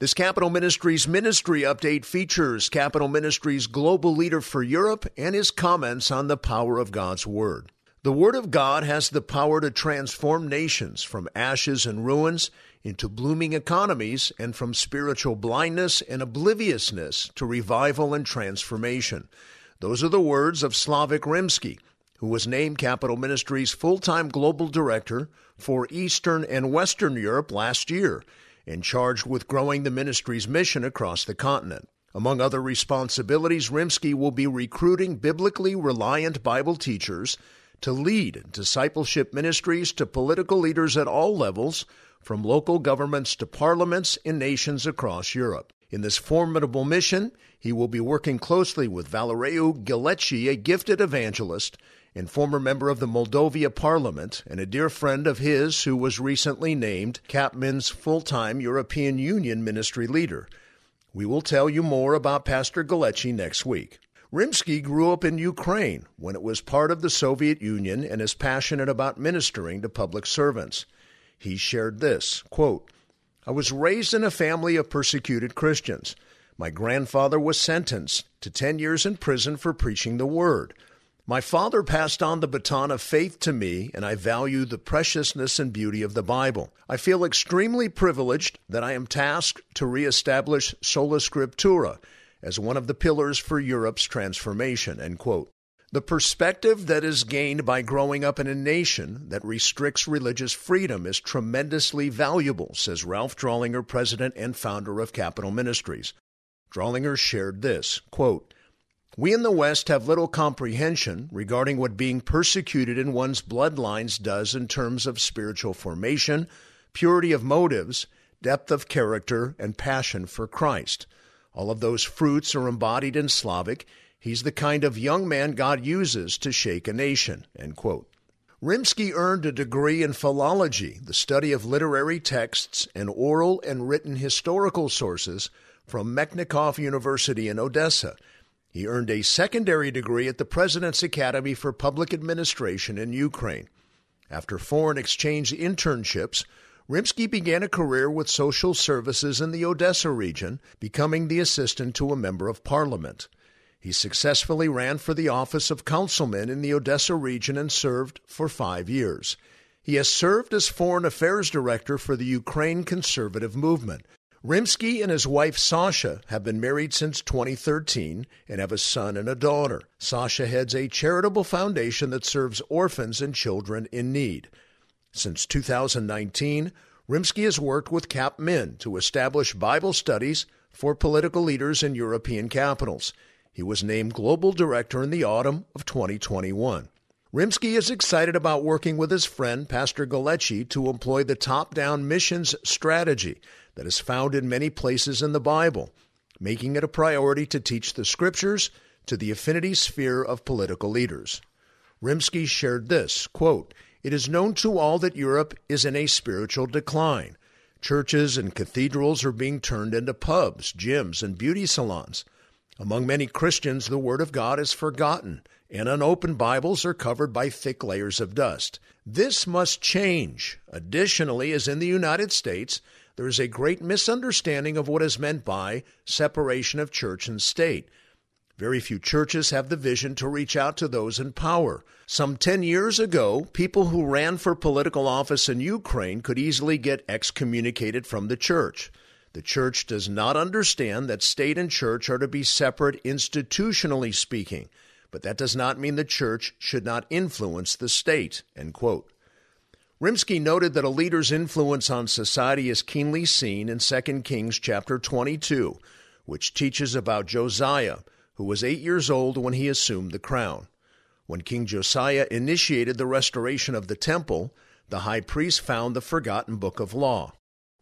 This Capitol Ministries ministry update features Capitol Ministries global leader for Europe and his comments on the power of God's Word. The Word of God has the power to transform nations from ashes and ruins into blooming economies and from spiritual blindness and obliviousness to revival and transformation. Those are the words of Slavik Rimski, who was named Capitol Ministries full time global director for Eastern and Western Europe last year and charged with growing the ministry's mission across the continent. Among other responsibilities, Rimski will be recruiting biblically reliant Bible teachers to lead discipleship ministries to political leaders at all levels, from local governments to parliaments in nations across Europe. In this formidable mission, he will be working closely with Valeriu Ghiletchi, a gifted evangelist, and former member of the Moldova Parliament, and a dear friend of his who was recently named CAPMIN's full time European Union ministry leader. We will tell you more about Pastor Ghiletchi next week. Rimski grew up in Ukraine when it was part of the Soviet Union and is passionate about ministering to public servants. He shared this quote, I was raised in a family of persecuted Christians. My grandfather was sentenced to 10 years in prison for preaching the word. My father passed on the baton of faith to me, and I value the preciousness and beauty of the Bible. I feel extremely privileged that I am tasked to reestablish sola scriptura as one of the pillars for Europe's transformation. End quote. The perspective that is gained by growing up in a nation that restricts religious freedom is tremendously valuable, says Ralph Drollinger, president and founder of Capitol Ministries. Drollinger shared this quote, we in the West have little comprehension regarding what being persecuted in one's bloodlines does in terms of spiritual formation, purity of motives, depth of character, and passion for Christ. All of those fruits are embodied in Slavik. He's the kind of young man God uses to shake a nation. Rimski earned a degree in philology, the study of literary texts and oral and written historical sources, from Mechnikov University in Odessa he earned a secondary degree at the President's Academy for Public Administration in Ukraine. After foreign exchange internships, Rimski began a career with social services in the Odessa region, becoming the assistant to a member of parliament. He successfully ran for the office of councilman in the Odessa region and served for five years. He has served as foreign affairs director for the Ukraine conservative movement, Rimski and his wife Sasha have been married since 2013 and have a son and a daughter. Sasha heads a charitable foundation that serves orphans and children in need. Since 2019, Rimski has worked with CAPMIN to establish Bible studies for political leaders in European capitals. He was named global director in the autumn of 2021. Rimski is excited about working with his friend, Pastor Ghiletchi, to employ the top down missions strategy that is found in many places in the Bible, making it a priority to teach the scriptures to the affinity sphere of political leaders. Rimski shared this quote, It is known to all that Europe is in a spiritual decline. Churches and cathedrals are being turned into pubs, gyms, and beauty salons. Among many Christians, the Word of God is forgotten and unopened Bibles are covered by thick layers of dust. This must change. Additionally, as in the United States, there is a great misunderstanding of what is meant by separation of church and state. Very few churches have the vision to reach out to those in power. Some 10 years ago, people who ran for political office in Ukraine could easily get excommunicated from the church. The church does not understand that state and church are to be separate institutionally speaking but that does not mean the church should not influence the state. End quote. Rimski noted that a leader's influence on society is keenly seen in 2 Kings chapter 22, which teaches about Josiah, who was eight years old when he assumed the crown. When King Josiah initiated the restoration of the temple, the high priest found the forgotten book of law.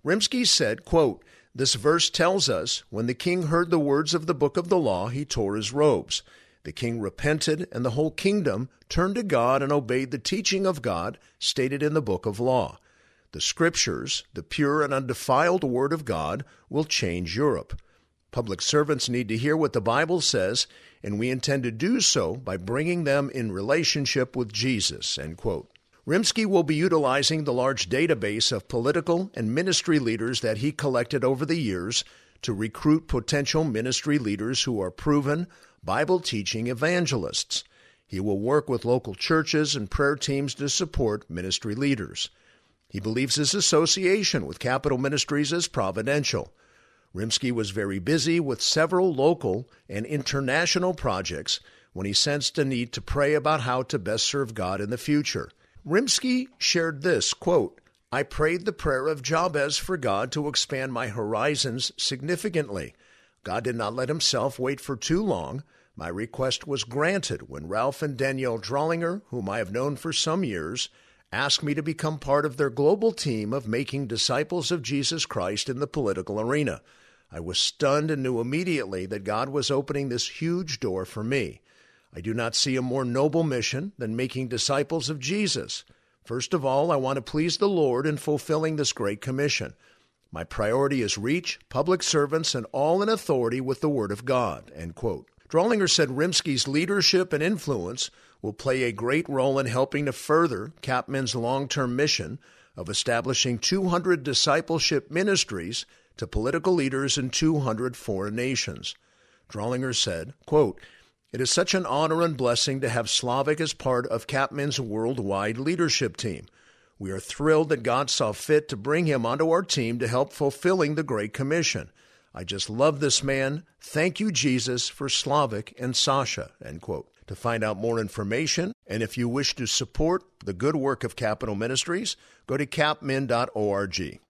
Rimski said, quote, This verse tells us when the king heard the words of the book of the law, he tore his robes. The king repented, and the whole kingdom turned to God and obeyed the teaching of God stated in the book of law. The scriptures, the pure and undefiled word of God, will change Europe. Public servants need to hear what the Bible says, and we intend to do so by bringing them in relationship with Jesus. Rimski will be utilizing the large database of political and ministry leaders that he collected over the years to recruit potential ministry leaders who are proven Bible teaching evangelists. He will work with local churches and prayer teams to support ministry leaders. He believes his association with Capitol Ministries is providential. Rimski was very busy with several local and international projects when he sensed a need to pray about how to best serve God in the future. Rimski shared this quote, I prayed the prayer of Jabez for God to expand my horizons significantly. God did not let himself wait for too long. My request was granted when Ralph and Danielle Drollinger, whom I have known for some years, asked me to become part of their global team of making disciples of Jesus Christ in the political arena. I was stunned and knew immediately that God was opening this huge door for me. I do not see a more noble mission than making disciples of Jesus. First of all, I want to please the Lord in fulfilling this great commission. My priority is reach public servants and all in authority with the Word of God. End quote. Drollinger said Rimski's leadership and influence will play a great role in helping to further CAPMIN's long term mission of establishing 200 discipleship ministries to political leaders in 200 foreign nations. Drollinger said, quote, it is such an honor and blessing to have Slavik as part of CAPMIN's worldwide leadership team. We are thrilled that God saw fit to bring him onto our team to help fulfilling the Great Commission. I just love this man. Thank you, Jesus, for Slavik and Sasha. End quote. To find out more information, and if you wish to support the good work of Capitol Ministries, go to capmin.org.